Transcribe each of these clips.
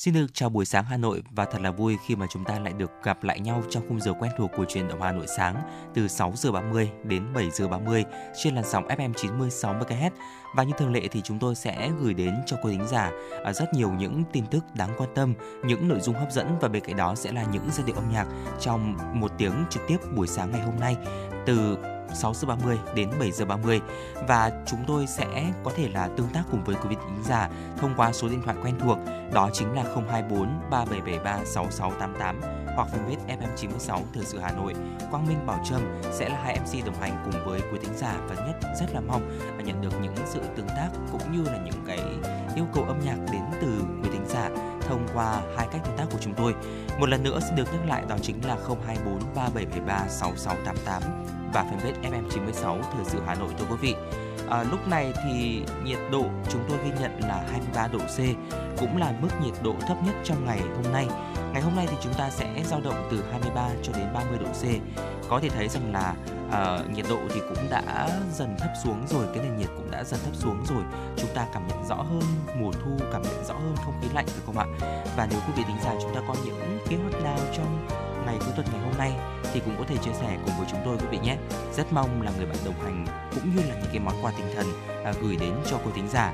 Xin được chào buổi sáng Hà Nội và thật là vui khi mà chúng ta lại được gặp lại nhau trong khung giờ quen thuộc của truyền động Hà Nội sáng từ 6 giờ 30 đến 7 giờ 30 trên làn sóng FM 96 MHz. Và như thường lệ thì chúng tôi sẽ gửi đến cho quý thính giả à, rất nhiều những tin tức đáng quan tâm, những nội dung hấp dẫn và bên cạnh đó sẽ là những giai điệu âm nhạc trong một tiếng trực tiếp buổi sáng ngày hôm nay từ 6 giờ 30 đến 7 giờ 30 và chúng tôi sẽ có thể là tương tác cùng với quý vị thính giả thông qua số điện thoại quen thuộc, đó chính là 024 3773 6688 hoặc fanpage FM96 Thời sự Hà Nội. Quang Minh, Bảo Trâm sẽ là hai MC đồng hành cùng với quý thính giả và nhất rất là mong và nhận được những sự tương tác cũng như là những cái yêu cầu âm nhạc đến từ quý thính giả thông qua hai cách tương tác của chúng tôi. Một lần nữa xin được nhắc lại đó chính là 024 3773 6688 và fanpage FM96 Thời sự Hà Nội thưa quý vị. À, lúc này thì nhiệt độ chúng tôi ghi nhận là 23 độ C, cũng là mức nhiệt độ thấp nhất trong ngày hôm nay. Ngày hôm nay thì chúng ta sẽ dao động từ 23 cho đến 30 độ C. Có thể thấy rằng là uh, nhiệt độ thì cũng đã dần thấp xuống rồi, cái nền nhiệt cũng đã dần thấp xuống rồi. Chúng ta cảm nhận rõ hơn mùa thu, cảm nhận rõ hơn không khí lạnh phải không ạ? Và nếu quý vị tính ra chúng ta có những kế hoạch nào trong ngày cuối tuần ngày hôm nay thì cũng có thể chia sẻ cùng với chúng tôi quý vị nhé. Rất mong là người bạn đồng hành cũng như là những cái món quà tinh thần à, gửi đến cho cô tính giả.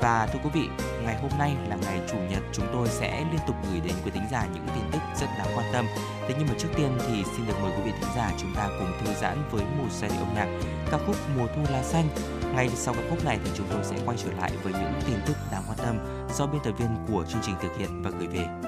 Và thưa quý vị, ngày hôm nay là ngày chủ nhật chúng tôi sẽ liên tục gửi đến quý thính giả những tin tức rất đáng quan tâm. Thế nhưng mà trước tiên thì xin được mời quý vị thính giả chúng ta cùng thư giãn với một giai điệu âm nhạc ca khúc Mùa thu lá xanh. Ngay sau ca khúc này thì chúng tôi sẽ quay trở lại với những tin tức đáng quan tâm do biên tập viên của chương trình thực hiện và gửi về.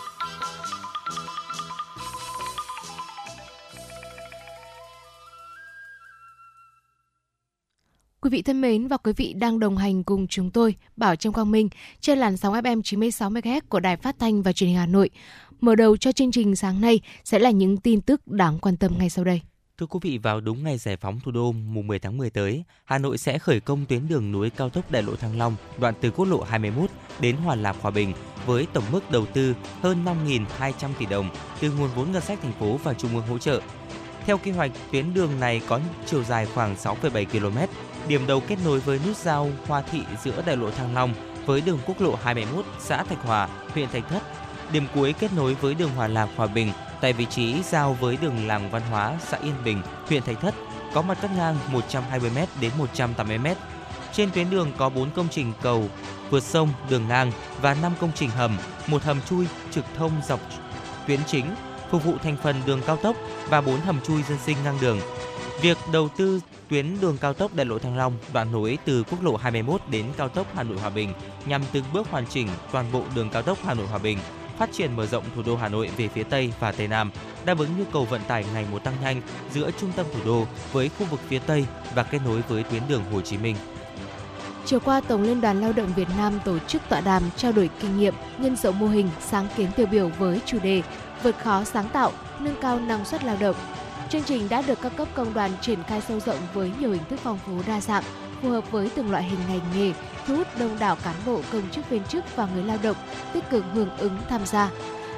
Quý vị thân mến và quý vị đang đồng hành cùng chúng tôi Bảo Trâm Quang Minh trên làn sóng FM 96 MHz của Đài Phát thanh và Truyền hình Hà Nội. Mở đầu cho chương trình sáng nay sẽ là những tin tức đáng quan tâm ngay sau đây. Thưa quý vị, vào đúng ngày giải phóng thủ đô mùng 10 tháng 10 tới, Hà Nội sẽ khởi công tuyến đường nối cao tốc đại lộ Thăng Long, đoạn từ quốc lộ 21 đến Hòa Lạc Hòa Bình với tổng mức đầu tư hơn 5.200 tỷ đồng từ nguồn vốn ngân sách thành phố và trung ương hỗ trợ. Theo kế hoạch, tuyến đường này có chiều dài khoảng 6,7 km, điểm đầu kết nối với nút giao Hoa Thị giữa đại lộ Thăng Long với đường quốc lộ 21 xã Thạch Hòa, huyện Thạch Thất. Điểm cuối kết nối với đường Hòa Lạc Hòa Bình tại vị trí giao với đường làng văn hóa xã Yên Bình, huyện Thạch Thất có mặt cắt ngang 120m đến 180m. Trên tuyến đường có 4 công trình cầu vượt sông, đường ngang và 5 công trình hầm, một hầm chui trực thông dọc tuyến chính phục vụ thành phần đường cao tốc và 4 hầm chui dân sinh ngang đường. Việc đầu tư tuyến đường cao tốc đại lộ Thăng Long đoạn nối từ quốc lộ 21 đến cao tốc Hà Nội Hòa Bình nhằm từng bước hoàn chỉnh toàn bộ đường cao tốc Hà Nội Hòa Bình, phát triển mở rộng thủ đô Hà Nội về phía Tây và Tây Nam, đáp ứng nhu cầu vận tải ngày một tăng nhanh giữa trung tâm thủ đô với khu vực phía Tây và kết nối với tuyến đường Hồ Chí Minh. Chiều qua, Tổng Liên đoàn Lao động Việt Nam tổ chức tọa đàm trao đổi kinh nghiệm, nhân rộng mô hình, sáng kiến tiêu biểu với chủ đề vượt khó sáng tạo, nâng cao năng suất lao động. Chương trình đã được các cấp công đoàn triển khai sâu rộng với nhiều hình thức phong phú đa dạng, phù hợp với từng loại hình ngành nghề, thu hút đông đảo cán bộ, công chức viên chức và người lao động tích cực hưởng ứng tham gia.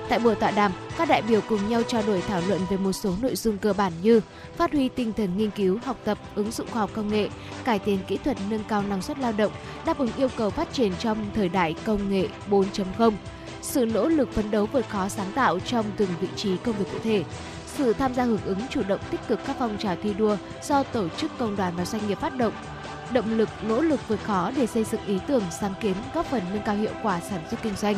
Tại buổi tọa đàm, các đại biểu cùng nhau trao đổi thảo luận về một số nội dung cơ bản như phát huy tinh thần nghiên cứu, học tập, ứng dụng khoa học công nghệ, cải tiến kỹ thuật nâng cao năng suất lao động, đáp ứng yêu cầu phát triển trong thời đại công nghệ 4.0, sự nỗ lực phấn đấu vượt khó sáng tạo trong từng vị trí công việc cụ thể, sự tham gia hưởng ứng chủ động tích cực các phong trào thi đua do tổ chức công đoàn và doanh nghiệp phát động, động lực, nỗ lực vượt khó để xây dựng ý tưởng, sáng kiến, góp phần nâng cao hiệu quả sản xuất kinh doanh.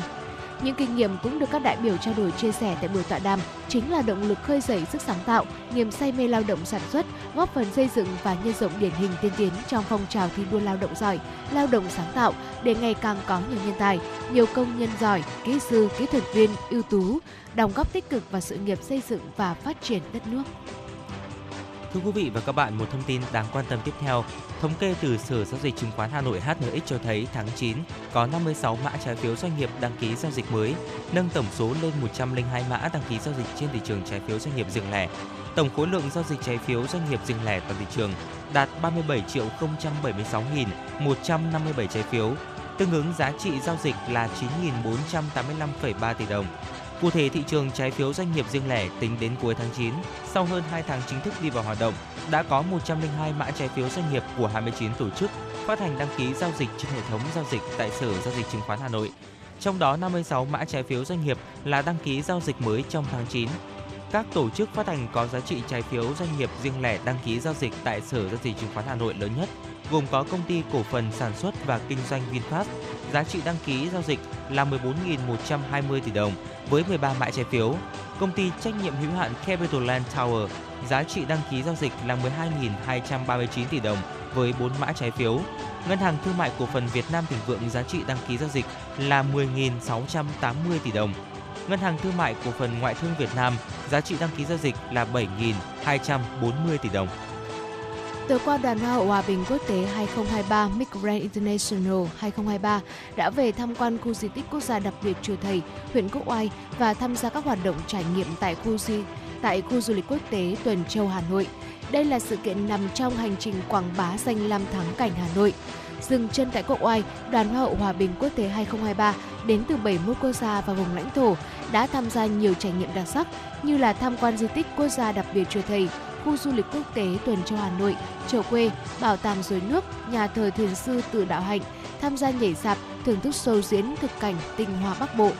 Những kinh nghiệm cũng được các đại biểu trao đổi chia sẻ tại buổi tọa đàm chính là động lực khơi dậy sức sáng tạo, niềm say mê lao động sản xuất, góp phần xây dựng và nhân rộng điển hình tiên tiến trong phong trào thi đua lao động giỏi, lao động sáng tạo để ngày càng có nhiều nhân tài, nhiều công nhân giỏi, kỹ sư, kỹ thuật viên ưu tú, đóng góp tích cực vào sự nghiệp xây dựng và phát triển đất nước. Thưa quý vị và các bạn, một thông tin đáng quan tâm tiếp theo. Thống kê từ Sở Giao dịch Chứng khoán Hà Nội HNX cho thấy tháng 9 có 56 mã trái phiếu doanh nghiệp đăng ký giao dịch mới, nâng tổng số lên 102 mã đăng ký giao dịch trên thị trường trái phiếu doanh nghiệp riêng lẻ. Tổng khối lượng giao dịch trái phiếu doanh nghiệp riêng lẻ toàn thị trường đạt 37 triệu 076.157 trái phiếu, tương ứng giá trị giao dịch là 9.485,3 tỷ đồng. Cụ thể, thị trường trái phiếu doanh nghiệp riêng lẻ tính đến cuối tháng 9, sau hơn 2 tháng chính thức đi vào hoạt động, đã có 102 mã trái phiếu doanh nghiệp của 29 tổ chức phát hành đăng ký giao dịch trên hệ thống giao dịch tại Sở Giao dịch Chứng khoán Hà Nội. Trong đó 56 mã trái phiếu doanh nghiệp là đăng ký giao dịch mới trong tháng 9. Các tổ chức phát hành có giá trị trái phiếu doanh nghiệp riêng lẻ đăng ký giao dịch tại Sở Giao dịch Chứng khoán Hà Nội lớn nhất gồm có công ty cổ phần sản xuất và kinh doanh VinFast, giá trị đăng ký giao dịch là 14.120 tỷ đồng với 13 mã trái phiếu. Công ty trách nhiệm hữu hạn Capital Land Tower, giá trị đăng ký giao dịch là 12.239 tỷ đồng với 4 mã trái phiếu. Ngân hàng Thương mại Cổ phần Việt Nam Thịnh Vượng giá trị đăng ký giao dịch là 10.680 tỷ đồng. Ngân hàng Thương mại Cổ phần Ngoại thương Việt Nam giá trị đăng ký giao dịch là 7.240 tỷ đồng. Tối qua, đoàn Hoa hậu Hòa bình quốc tế 2023 Miss Grand International 2023 đã về tham quan khu di tích quốc gia đặc biệt Chùa Thầy, huyện Quốc Oai và tham gia các hoạt động trải nghiệm tại khu di tại khu du lịch quốc tế Tuần Châu Hà Nội. Đây là sự kiện nằm trong hành trình quảng bá danh lam thắng cảnh Hà Nội. Dừng chân tại Quốc Oai, đoàn Hoa hậu Hòa bình quốc tế 2023 đến từ 71 quốc gia và vùng lãnh thổ đã tham gia nhiều trải nghiệm đặc sắc như là tham quan di tích quốc gia đặc biệt Chùa Thầy, khu du lịch quốc tế Tuần Châu Hà Nội, chợ Quê, Bảo tàng dưới Nước, Nhà thờ Thiền sư Tự Đạo Hạnh, tham gia nhảy sạp, thưởng thức show diễn thực cảnh tinh hoa Bắc Bộ.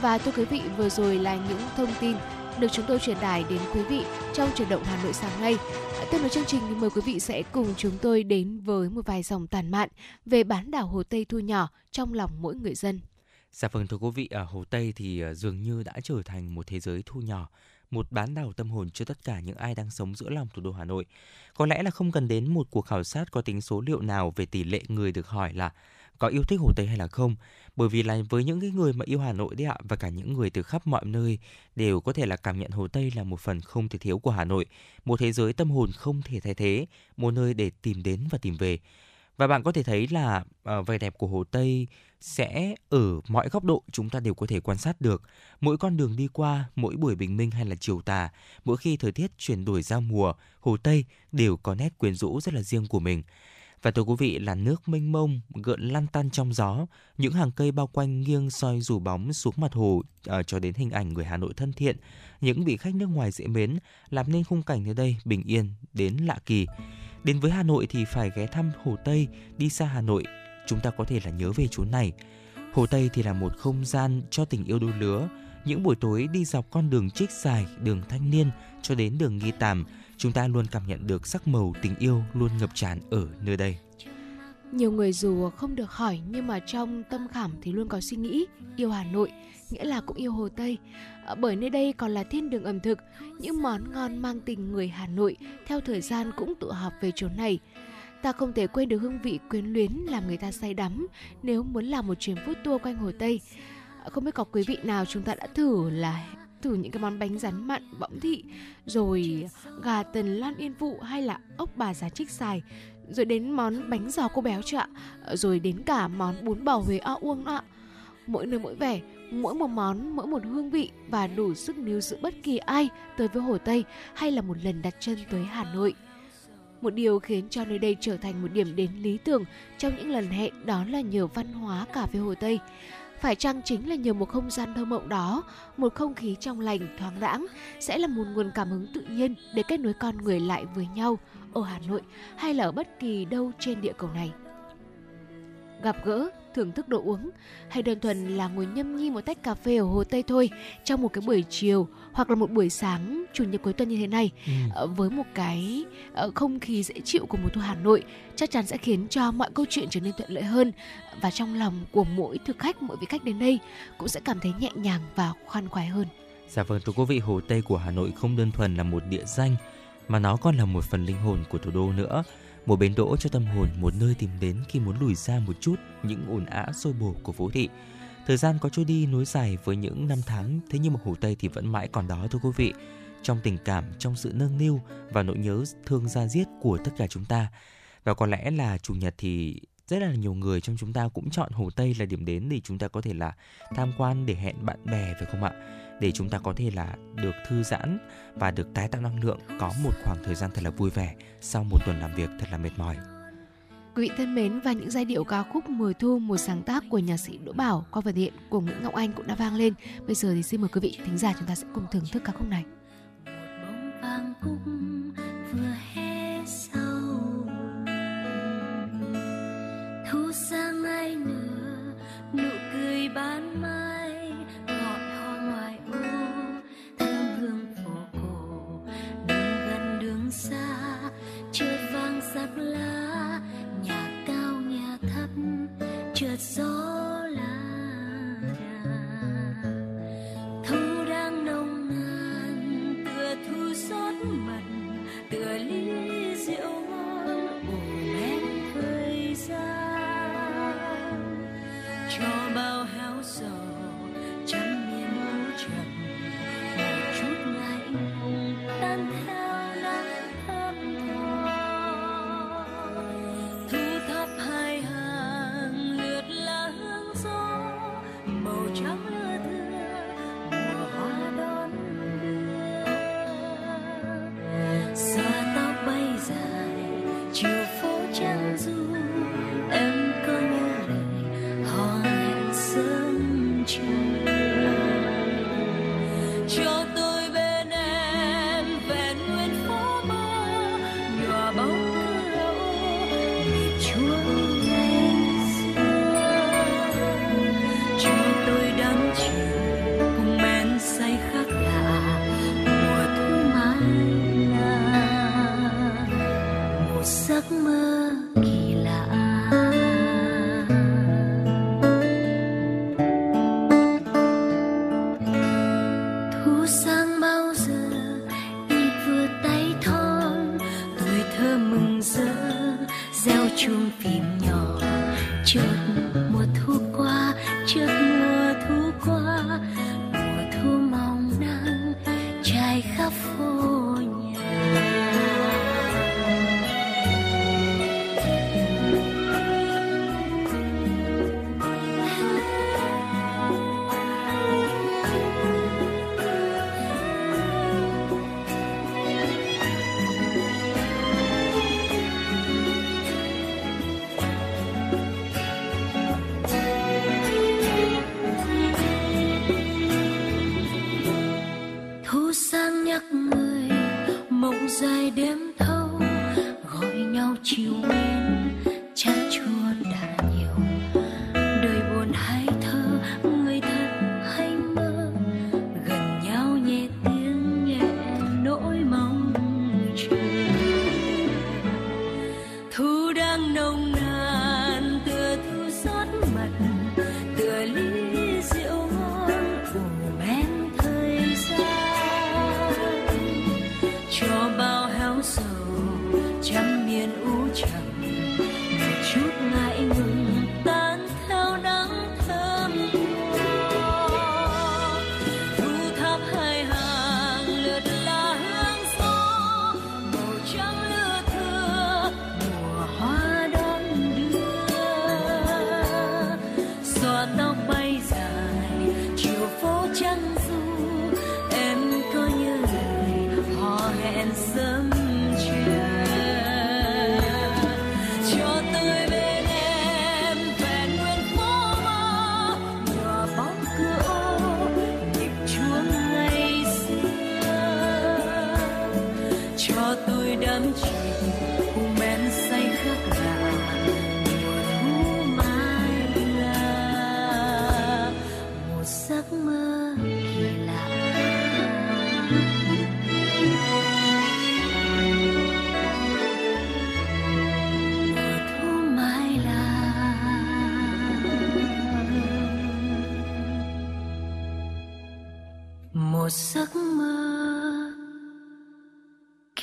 Và thưa quý vị, vừa rồi là những thông tin được chúng tôi truyền tải đến quý vị trong chuyển động Hà Nội sáng nay. À, tiếp nối chương trình mời quý vị sẽ cùng chúng tôi đến với một vài dòng tàn mạn về bán đảo Hồ Tây thu nhỏ trong lòng mỗi người dân. Dạ vâng thưa quý vị, ở Hồ Tây thì à, dường như đã trở thành một thế giới thu nhỏ một bán đảo tâm hồn cho tất cả những ai đang sống giữa lòng thủ đô Hà Nội. Có lẽ là không cần đến một cuộc khảo sát có tính số liệu nào về tỷ lệ người được hỏi là có yêu thích Hồ Tây hay là không, bởi vì là với những cái người mà yêu Hà Nội đấy ạ và cả những người từ khắp mọi nơi đều có thể là cảm nhận Hồ Tây là một phần không thể thiếu của Hà Nội, một thế giới tâm hồn không thể thay thế, một nơi để tìm đến và tìm về. Và bạn có thể thấy là uh, vẻ đẹp của Hồ Tây sẽ ở mọi góc độ chúng ta đều có thể quan sát được. Mỗi con đường đi qua, mỗi buổi bình minh hay là chiều tà, mỗi khi thời tiết chuyển đổi giao mùa, Hồ Tây đều có nét quyến rũ rất là riêng của mình. Và thưa quý vị là nước mênh mông, gợn lăn tăn trong gió, những hàng cây bao quanh nghiêng soi rủ bóng xuống mặt hồ uh, cho đến hình ảnh người Hà Nội thân thiện, những vị khách nước ngoài dễ mến làm nên khung cảnh nơi đây bình yên đến lạ kỳ. Đến với Hà Nội thì phải ghé thăm Hồ Tây, đi xa Hà Nội, chúng ta có thể là nhớ về chốn này. Hồ Tây thì là một không gian cho tình yêu đôi lứa. Những buổi tối đi dọc con đường trích dài, đường thanh niên cho đến đường nghi tàm, chúng ta luôn cảm nhận được sắc màu tình yêu luôn ngập tràn ở nơi đây. Nhiều người dù không được hỏi nhưng mà trong tâm khảm thì luôn có suy nghĩ yêu Hà Nội, nghĩa là cũng yêu Hồ Tây. À, bởi nơi đây còn là thiên đường ẩm thực, những món ngon mang tình người Hà Nội theo thời gian cũng tụ họp về chỗ này. Ta không thể quên được hương vị quyến luyến làm người ta say đắm nếu muốn làm một chuyến food tour quanh Hồ Tây. À, không biết có quý vị nào chúng ta đã thử là thử những cái món bánh rán mặn, bỗng thị, rồi gà tần lan yên vụ hay là ốc bà giá trích xài, rồi đến món bánh giò cô béo chưa ạ? À, rồi đến cả món bún bò huế o uông ạ. Mỗi nơi mỗi vẻ, mỗi một món, mỗi một hương vị và đủ sức níu giữ bất kỳ ai tới với hồ tây hay là một lần đặt chân tới hà nội một điều khiến cho nơi đây trở thành một điểm đến lý tưởng trong những lần hẹn đó là nhờ văn hóa cà phê hồ tây. Phải chăng chính là nhờ một không gian thơ mộng đó, một không khí trong lành, thoáng đãng sẽ là một nguồn cảm hứng tự nhiên để kết nối con người lại với nhau ở hà nội hay là ở bất kỳ đâu trên địa cầu này? Gặp gỡ thưởng thức đồ uống hay đơn thuần là ngồi nhâm nhi một tách cà phê ở hồ Tây thôi trong một cái buổi chiều hoặc là một buổi sáng chủ nhật cuối tuần như thế này ừ. Ờ, với một cái ờ, không khí dễ chịu của mùa thu Hà Nội chắc chắn sẽ khiến cho mọi câu chuyện trở nên thuận lợi hơn và trong lòng của mỗi thực khách mỗi vị khách đến đây cũng sẽ cảm thấy nhẹ nhàng và khoan khoái hơn. Dạ vâng thưa quý vị, Hồ Tây của Hà Nội không đơn thuần là một địa danh mà nó còn là một phần linh hồn của thủ đô nữa. Một bến đỗ cho tâm hồn, một nơi tìm đến khi muốn lùi ra một chút những ồn ã sôi bồ của phố thị. Thời gian có trôi đi nối dài với những năm tháng, thế nhưng mà Hồ Tây thì vẫn mãi còn đó thưa quý vị. Trong tình cảm, trong sự nâng niu và nỗi nhớ thương ra diết của tất cả chúng ta. Và có lẽ là chủ nhật thì rất là nhiều người trong chúng ta cũng chọn Hồ Tây là điểm đến để chúng ta có thể là tham quan để hẹn bạn bè phải không ạ? Để chúng ta có thể là được thư giãn và được tái tạo năng lượng, có một khoảng thời gian thật là vui vẻ sau một tuần làm việc thật là mệt mỏi. Quý vị thân mến và những giai điệu ca khúc Mùa thu một sáng tác của nhạc sĩ Đỗ Bảo qua phần hiện của Nguyễn Ngọc Anh cũng đã vang lên. Bây giờ thì xin mời quý vị thính giả chúng ta sẽ cùng thưởng thức ca khúc này. Một bóng vàng cung vừa hé sau thu sang ai nửa nụ cười ban gió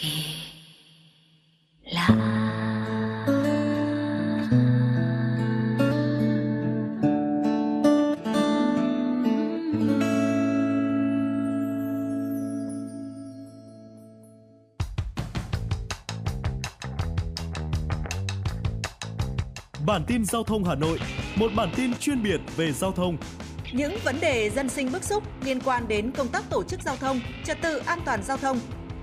Bản tin giao thông Hà Nội, một bản tin chuyên biệt về giao thông. Những vấn đề dân sinh bức xúc liên quan đến công tác tổ chức giao thông, trật tự an toàn giao thông,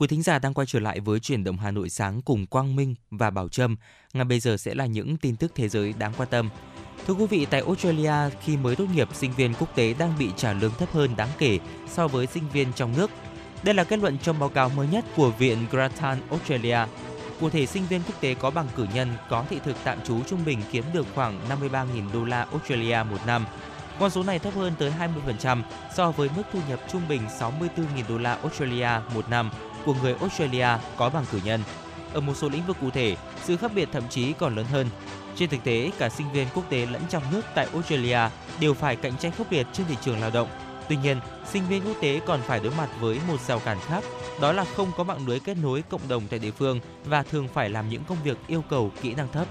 Quý thính giả đang quay trở lại với chuyển động Hà Nội sáng cùng Quang Minh và Bảo Trâm. Ngay bây giờ sẽ là những tin tức thế giới đáng quan tâm. Thưa quý vị, tại Australia, khi mới tốt nghiệp, sinh viên quốc tế đang bị trả lương thấp hơn đáng kể so với sinh viên trong nước đây là kết luận trong báo cáo mới nhất của Viện Grattan Australia. Cụ thể, sinh viên quốc tế có bằng cử nhân có thị thực tạm trú trung bình kiếm được khoảng 53.000 đô la Australia một năm. Con số này thấp hơn tới 20% so với mức thu nhập trung bình 64.000 đô la Australia một năm của người Australia có bằng cử nhân. Ở một số lĩnh vực cụ thể, sự khác biệt thậm chí còn lớn hơn. Trên thực tế, cả sinh viên quốc tế lẫn trong nước tại Australia đều phải cạnh tranh khốc liệt trên thị trường lao động Tuy nhiên, sinh viên quốc tế còn phải đối mặt với một rào cản khác, đó là không có mạng lưới kết nối cộng đồng tại địa phương và thường phải làm những công việc yêu cầu kỹ năng thấp.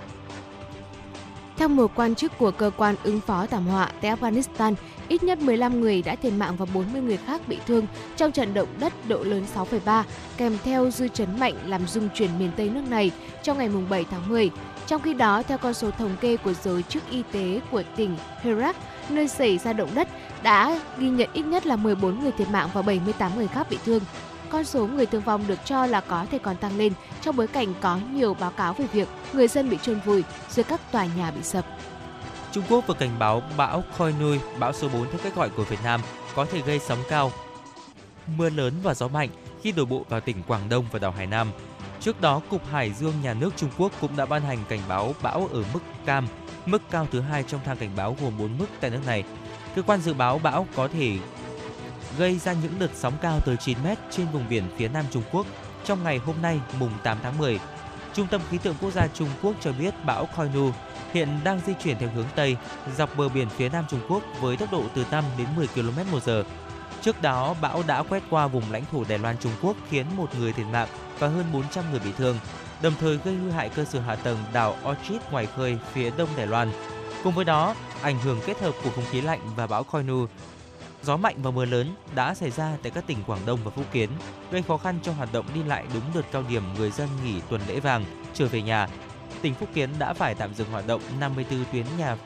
Theo một quan chức của cơ quan ứng phó thảm họa tại Afghanistan, ít nhất 15 người đã thiệt mạng và 40 người khác bị thương trong trận động đất độ lớn 6,3 kèm theo dư chấn mạnh làm rung chuyển miền Tây nước này trong ngày 7 tháng 10. Trong khi đó, theo con số thống kê của giới chức y tế của tỉnh Herat, nơi xảy ra động đất, đã ghi nhận ít nhất là 14 người thiệt mạng và 78 người khác bị thương. Con số người thương vong được cho là có thể còn tăng lên trong bối cảnh có nhiều báo cáo về việc người dân bị chôn vùi dưới các tòa nhà bị sập. Trung Quốc vừa cảnh báo bão Khoi Nui, bão số 4 theo cách gọi của Việt Nam, có thể gây sóng cao, mưa lớn và gió mạnh khi đổ bộ vào tỉnh Quảng Đông và đảo Hải Nam. Trước đó, Cục Hải dương nhà nước Trung Quốc cũng đã ban hành cảnh báo bão ở mức cam, mức cao thứ hai trong thang cảnh báo gồm 4 mức tại nước này Cơ quan dự báo bão có thể gây ra những đợt sóng cao tới 9 mét trên vùng biển phía nam Trung Quốc trong ngày hôm nay mùng 8 tháng 10. Trung tâm khí tượng quốc gia Trung Quốc cho biết bão Koinu hiện đang di chuyển theo hướng Tây dọc bờ biển phía nam Trung Quốc với tốc độ từ 5 đến 10 km một giờ. Trước đó, bão đã quét qua vùng lãnh thổ Đài Loan Trung Quốc khiến một người thiệt mạng và hơn 400 người bị thương, đồng thời gây hư hại cơ sở hạ tầng đảo Orchid ngoài khơi phía đông Đài Loan. Cùng với đó, ảnh hưởng kết hợp của không khí lạnh và bão Koinu, gió mạnh và mưa lớn đã xảy ra tại các tỉnh Quảng Đông và Phúc Kiến, gây khó khăn cho hoạt động đi lại đúng đợt cao điểm người dân nghỉ tuần lễ vàng trở về nhà. Tỉnh Phúc Kiến đã phải tạm dừng hoạt động 54 tuyến nhà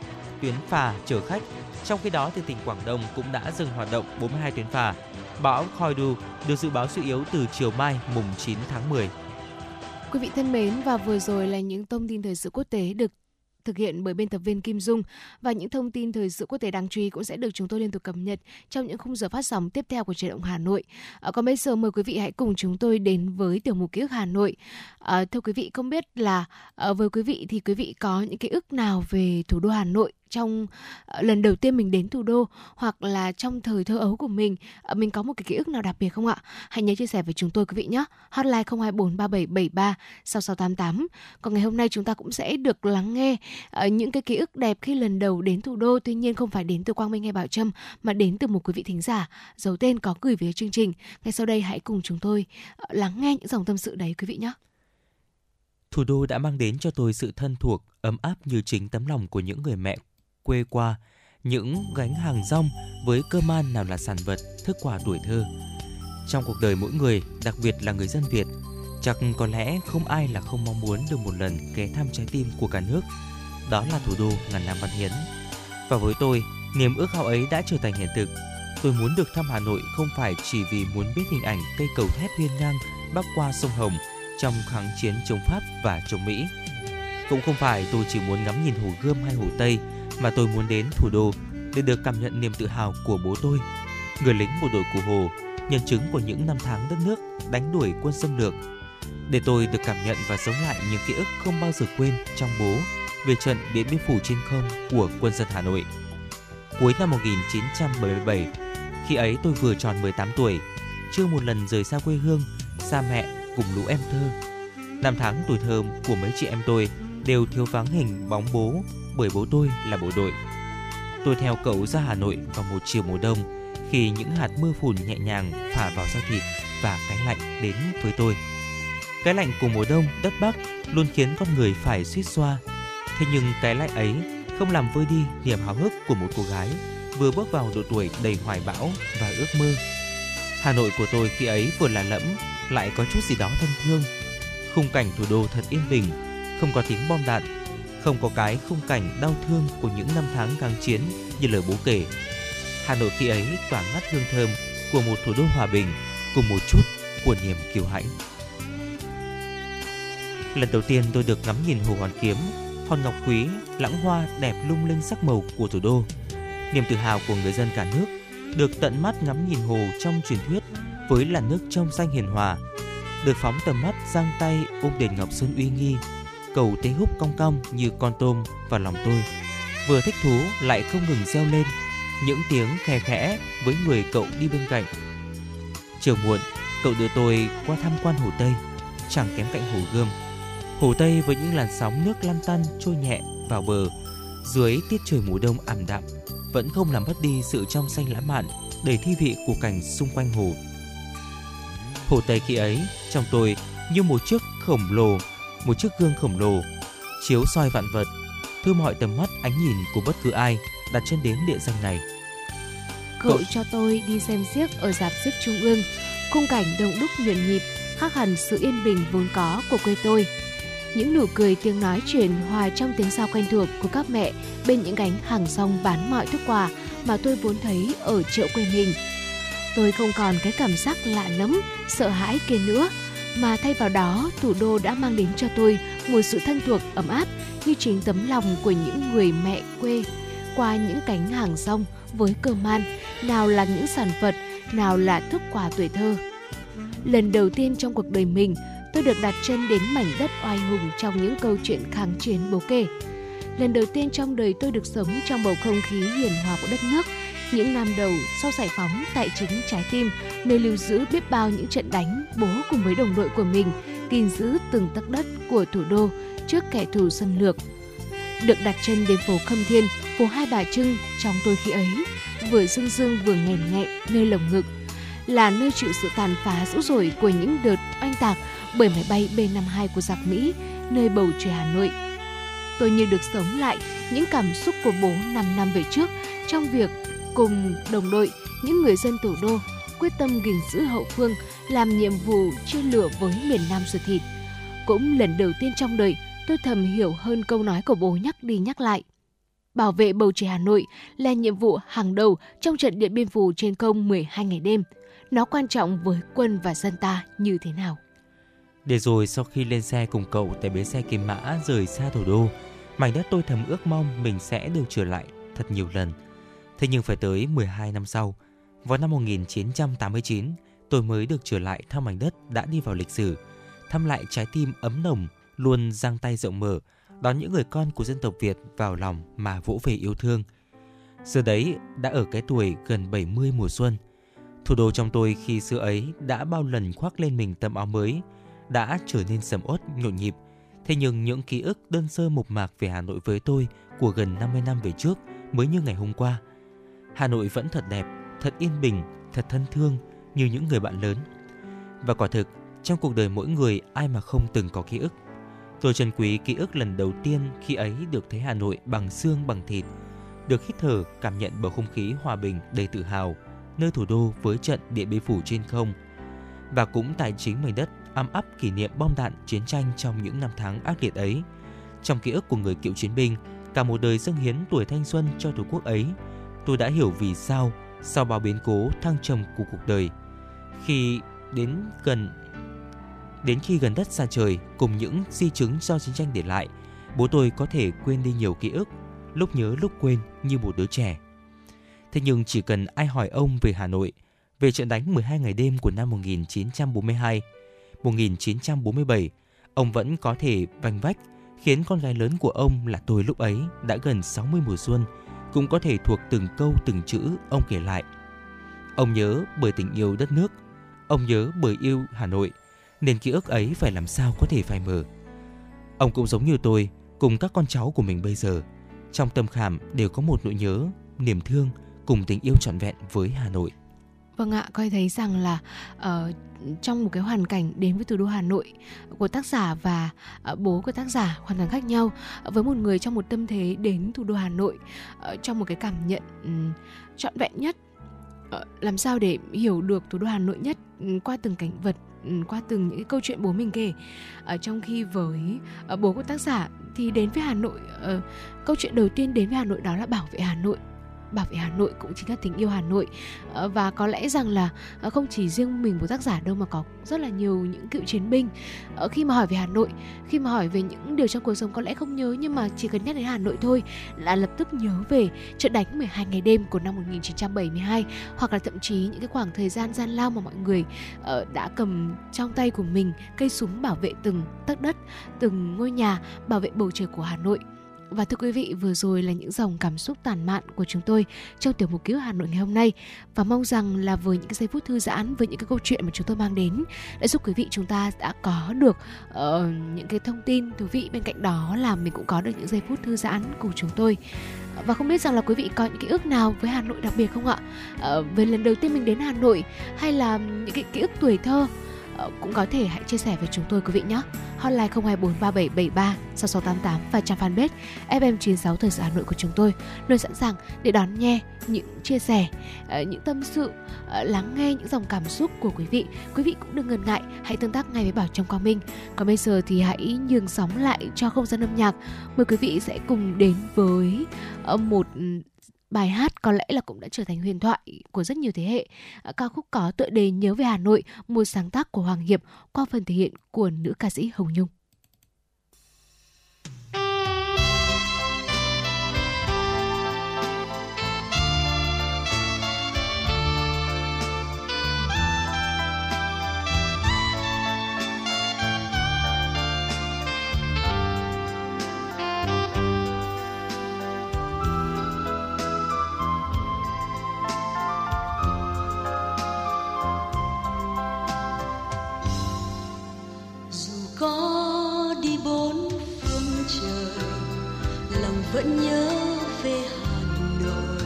tuyến phà chở khách. Trong khi đó, thì tỉnh Quảng Đông cũng đã dừng hoạt động 42 tuyến phà. Bão Khoidu được dự báo suy yếu từ chiều mai mùng 9 tháng 10. Quý vị thân mến và vừa rồi là những thông tin thời sự quốc tế được thực hiện bởi biên tập viên Kim Dung và những thông tin thời sự quốc tế đáng chú ý cũng sẽ được chúng tôi liên tục cập nhật trong những khung giờ phát sóng tiếp theo của truyền động Hà Nội. À, còn bây giờ mời quý vị hãy cùng chúng tôi đến với tiểu mục ký ức Hà Nội. À, thưa quý vị, không biết là à, với quý vị thì quý vị có những ký ức nào về thủ đô Hà Nội trong ờ, lần đầu tiên mình đến thủ đô hoặc là trong thời thơ ấu của mình ờ, mình có một cái ký ức nào đặc biệt không ạ? Hãy nhớ chia sẻ với chúng tôi quý vị nhé. Hotline 0243773 6688. Còn ngày hôm nay chúng ta cũng sẽ được lắng nghe ờ, những cái ký ức đẹp khi lần đầu đến thủ đô tuy nhiên không phải đến từ Quang Minh hay Bảo Trâm mà đến từ một quý vị thính giả giấu tên có gửi về chương trình. Ngay sau đây hãy cùng chúng tôi lắng nghe những dòng tâm sự đấy quý vị nhé. Thủ đô đã mang đến cho tôi sự thân thuộc, ấm áp như chính tấm lòng của những người mẹ quê qua, những gánh hàng rong với cơ man nào là sản vật, thức quà tuổi thơ. Trong cuộc đời mỗi người, đặc biệt là người dân Việt, chắc có lẽ không ai là không mong muốn được một lần ghé thăm trái tim của cả nước. Đó là thủ đô ngàn năm văn hiến. Và với tôi, niềm ước ao ấy đã trở thành hiện thực. Tôi muốn được thăm Hà Nội không phải chỉ vì muốn biết hình ảnh cây cầu thép hiên ngang bắc qua sông Hồng trong kháng chiến chống Pháp và chống Mỹ. Cũng không phải tôi chỉ muốn ngắm nhìn Hồ Gươm hay Hồ Tây mà tôi muốn đến thủ đô để được cảm nhận niềm tự hào của bố tôi, người lính bộ đội cụ Hồ, nhân chứng của những năm tháng đất nước đánh đuổi quân xâm lược. Để tôi được cảm nhận và sống lại những ký ức không bao giờ quên trong bố về trận Điện Biên Phủ trên không của quân dân Hà Nội. Cuối năm 1977, khi ấy tôi vừa tròn 18 tuổi, chưa một lần rời xa quê hương, xa mẹ cùng lũ em thơ. Năm tháng tuổi thơ của mấy chị em tôi đều thiếu vắng hình bóng bố bởi bố tôi là bộ đội. Tôi theo cậu ra Hà Nội vào một chiều mùa đông khi những hạt mưa phùn nhẹ nhàng phả vào da thịt và cái lạnh đến với tôi. Cái lạnh của mùa đông đất Bắc luôn khiến con người phải suýt xoa. Thế nhưng cái lạnh ấy không làm vơi đi niềm háo hức của một cô gái vừa bước vào độ tuổi đầy hoài bão và ước mơ. Hà Nội của tôi khi ấy vừa là lẫm lại có chút gì đó thân thương. Khung cảnh thủ đô thật yên bình, không có tiếng bom đạn, không có cái khung cảnh đau thương của những năm tháng kháng chiến như lời bố kể. Hà Nội khi ấy tỏa ngát hương thơm của một thủ đô hòa bình cùng một chút của niềm kiêu hãnh. Lần đầu tiên tôi được ngắm nhìn Hồ Hoàn Kiếm, hòn ngọc quý, lãng hoa đẹp lung linh sắc màu của thủ đô. Niềm tự hào của người dân cả nước được tận mắt ngắm nhìn hồ trong truyền thuyết với làn nước trong xanh hiền hòa, được phóng tầm mắt giang tay ôm đền Ngọc Sơn uy nghi, cầu tế húc cong cong như con tôm vào lòng tôi. Vừa thích thú lại không ngừng reo lên những tiếng khe khẽ với người cậu đi bên cạnh. Chiều muộn, cậu đưa tôi qua tham quan hồ Tây, chẳng kém cạnh hồ Gươm. Hồ Tây với những làn sóng nước lăn tăn trôi nhẹ vào bờ, dưới tiết trời mùa đông ảm đạm, vẫn không làm mất đi sự trong xanh lãng mạn đầy thi vị của cảnh xung quanh hồ. Hồ Tây khi ấy, trong tôi như một chiếc khổng lồ, một chiếc gương khổng lồ, chiếu soi vạn vật, thư mọi tầm mắt ánh nhìn của bất cứ ai đặt chân đến địa danh này. Cậu cho tôi đi xem xiếc ở dạp xiếc trung ương, khung cảnh đông đúc nhộn nhịp, khác hẳn sự yên bình vốn có của quê tôi. Những nụ cười tiếng nói chuyện hòa trong tiếng sao quen thuộc của các mẹ bên những gánh hàng rong bán mọi thức quà mà tôi vốn thấy ở chợ quê mình. Tôi không còn cái cảm giác lạ lẫm, sợ hãi kia nữa, mà thay vào đó thủ đô đã mang đến cho tôi một sự thân thuộc ấm áp như chính tấm lòng của những người mẹ quê qua những cánh hàng rong với cơ man, nào là những sản vật, nào là thức quà tuổi thơ. Lần đầu tiên trong cuộc đời mình, tôi được đặt chân đến mảnh đất oai hùng trong những câu chuyện kháng chiến bố kể. Lần đầu tiên trong đời tôi được sống trong bầu không khí hiền hòa của đất nước, những năm đầu sau giải phóng tại chính trái tim, nơi lưu giữ biết bao những trận đánh bố cùng với đồng đội của mình, gìn giữ từng tấc đất của thủ đô trước kẻ thù xâm lược. Được đặt chân đến phố Khâm Thiên, phố Hai Bà Trưng trong tôi khi ấy, vừa rưng rưng vừa nghẹn nghẹn nơi lồng ngực, là nơi chịu sự tàn phá dữ dội của những đợt oanh tạc bởi máy bay B-52 của giặc Mỹ nơi bầu trời Hà Nội. Tôi như được sống lại những cảm xúc của bố 5 năm về trước trong việc cùng đồng đội, những người dân thủ đô quyết tâm gìn giữ hậu phương, làm nhiệm vụ chia lửa với miền Nam ruột thịt. Cũng lần đầu tiên trong đời, tôi thầm hiểu hơn câu nói của bố nhắc đi nhắc lại. Bảo vệ bầu trời Hà Nội là nhiệm vụ hàng đầu trong trận Điện Biên Phủ trên công 12 ngày đêm. Nó quan trọng với quân và dân ta như thế nào? Để rồi sau khi lên xe cùng cậu tại bến xe Kim Mã rời xa thủ đô, mảnh đất tôi thầm ước mong mình sẽ được trở lại thật nhiều lần. Thế nhưng phải tới 12 năm sau, vào năm 1989, tôi mới được trở lại thăm mảnh đất đã đi vào lịch sử, thăm lại trái tim ấm nồng, luôn giang tay rộng mở, đón những người con của dân tộc Việt vào lòng mà vỗ về yêu thương. Giờ đấy đã ở cái tuổi gần 70 mùa xuân. Thủ đô trong tôi khi xưa ấy đã bao lần khoác lên mình tấm áo mới, đã trở nên sầm uất nhộn nhịp. Thế nhưng những ký ức đơn sơ mộc mạc về Hà Nội với tôi của gần 50 năm về trước mới như ngày hôm qua. Hà Nội vẫn thật đẹp, thật yên bình, thật thân thương như những người bạn lớn. Và quả thực, trong cuộc đời mỗi người ai mà không từng có ký ức. Tôi trân quý ký ức lần đầu tiên khi ấy được thấy Hà Nội bằng xương bằng thịt, được hít thở cảm nhận bầu không khí hòa bình đầy tự hào, nơi thủ đô với trận Điện Biên Phủ trên không. Và cũng tại chính mảnh đất ấm áp kỷ niệm bom đạn chiến tranh trong những năm tháng ác liệt ấy. Trong ký ức của người cựu chiến binh, cả một đời dâng hiến tuổi thanh xuân cho Tổ quốc ấy, tôi đã hiểu vì sao sau bao biến cố thăng trầm của cuộc đời, khi đến gần đến khi gần đất xa trời cùng những di chứng do chiến tranh để lại, bố tôi có thể quên đi nhiều ký ức, lúc nhớ lúc quên như một đứa trẻ. Thế nhưng chỉ cần ai hỏi ông về Hà Nội, về trận đánh 12 ngày đêm của năm 1942, 1947, ông vẫn có thể vành vách khiến con gái lớn của ông là tôi lúc ấy đã gần 60 mùa xuân cũng có thể thuộc từng câu từng chữ ông kể lại. Ông nhớ bởi tình yêu đất nước, ông nhớ bởi yêu Hà Nội, nên ký ức ấy phải làm sao có thể phai mờ. Ông cũng giống như tôi, cùng các con cháu của mình bây giờ, trong tâm khảm đều có một nỗi nhớ, niềm thương cùng tình yêu trọn vẹn với Hà Nội. Vâng ạ, coi thấy rằng là uh, trong một cái hoàn cảnh đến với thủ đô Hà Nội của tác giả và uh, bố của tác giả hoàn toàn khác nhau. Uh, với một người trong một tâm thế đến thủ đô Hà Nội uh, trong một cái cảm nhận um, trọn vẹn nhất uh, làm sao để hiểu được thủ đô Hà Nội nhất um, qua từng cảnh vật um, qua từng những cái câu chuyện bố mình kể. Ở uh, trong khi với uh, bố của tác giả thì đến với Hà Nội uh, câu chuyện đầu tiên đến với Hà Nội đó là bảo vệ Hà Nội bảo vệ Hà Nội cũng chính là tình yêu Hà Nội. Ờ, và có lẽ rằng là ờ, không chỉ riêng mình một tác giả đâu mà có rất là nhiều những cựu chiến binh. Ờ, khi mà hỏi về Hà Nội, khi mà hỏi về những điều trong cuộc sống có lẽ không nhớ, nhưng mà chỉ cần nhắc đến Hà Nội thôi là lập tức nhớ về trận đánh 12 ngày đêm của năm 1972 hoặc là thậm chí những cái khoảng thời gian gian lao mà mọi người đã cầm trong tay của mình, cây súng bảo vệ từng tấc đất, từng ngôi nhà bảo vệ bầu trời của Hà Nội và thưa quý vị, vừa rồi là những dòng cảm xúc tàn mạn của chúng tôi trong tiểu mục cứu Hà Nội ngày hôm nay. Và mong rằng là với những cái giây phút thư giãn với những cái câu chuyện mà chúng tôi mang đến đã giúp quý vị chúng ta đã có được uh, những cái thông tin thú vị. Bên cạnh đó là mình cũng có được những giây phút thư giãn của chúng tôi. Và không biết rằng là quý vị có những ký ức nào với Hà Nội đặc biệt không ạ? Ờ, uh, về lần đầu tiên mình đến Hà Nội hay là những cái ký ức tuổi thơ? Ờ, cũng có thể hãy chia sẻ với chúng tôi quý vị nhé. Hotline 024 3773 6688 và trang fanpage FM96 Thời sự Hà Nội của chúng tôi luôn sẵn sàng để đón nghe những chia sẻ, ờ, những tâm sự, ờ, lắng nghe những dòng cảm xúc của quý vị. Quý vị cũng đừng ngần ngại, hãy tương tác ngay với Bảo Trong Quang Minh. Còn bây giờ thì hãy nhường sóng lại cho không gian âm nhạc. Mời quý vị sẽ cùng đến với một ừ, Bài hát có lẽ là cũng đã trở thành huyền thoại của rất nhiều thế hệ. À, ca khúc có tựa đề Nhớ về Hà Nội, một sáng tác của Hoàng Hiệp qua phần thể hiện của nữ ca sĩ Hồng Nhung. Vẫn nhớ về Hà Nội.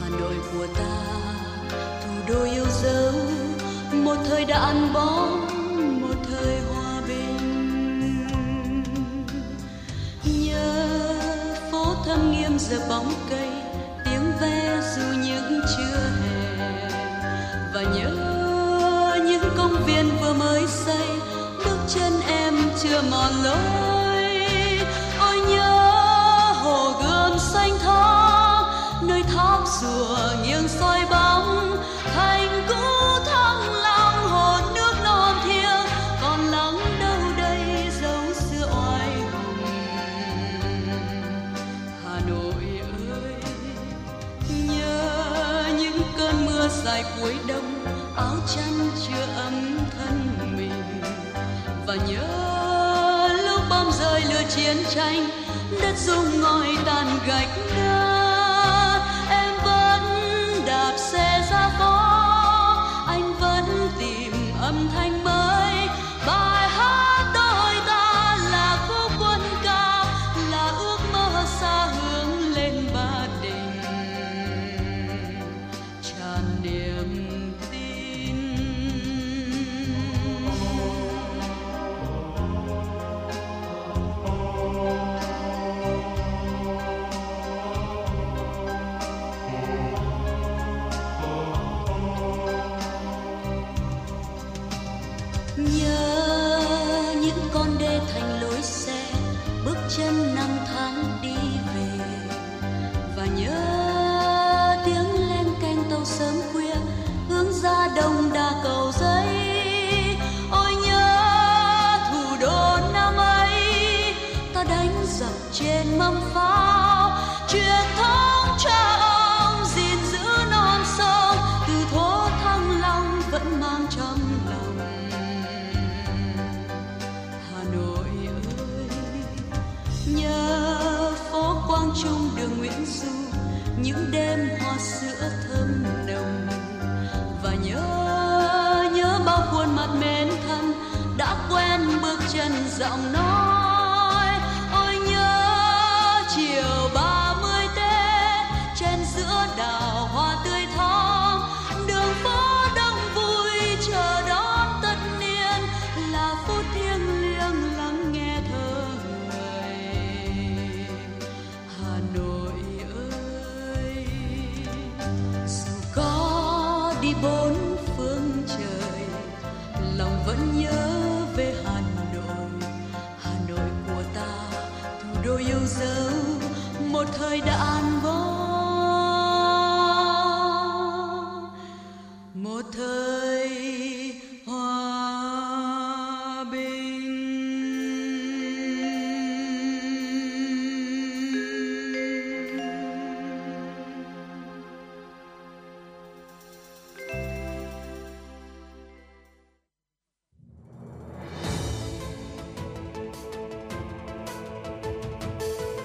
Hà Nội của ta, thủ đô yêu dấu, một thời đã ăn bóng, một thời hòa bình. Nhớ phố thâm nghiêm giờ bóng cây, tiếng ve dù những trưa hè. Và nhớ những công viên vừa mới xây, bước chân em chưa mòn lối. Chiến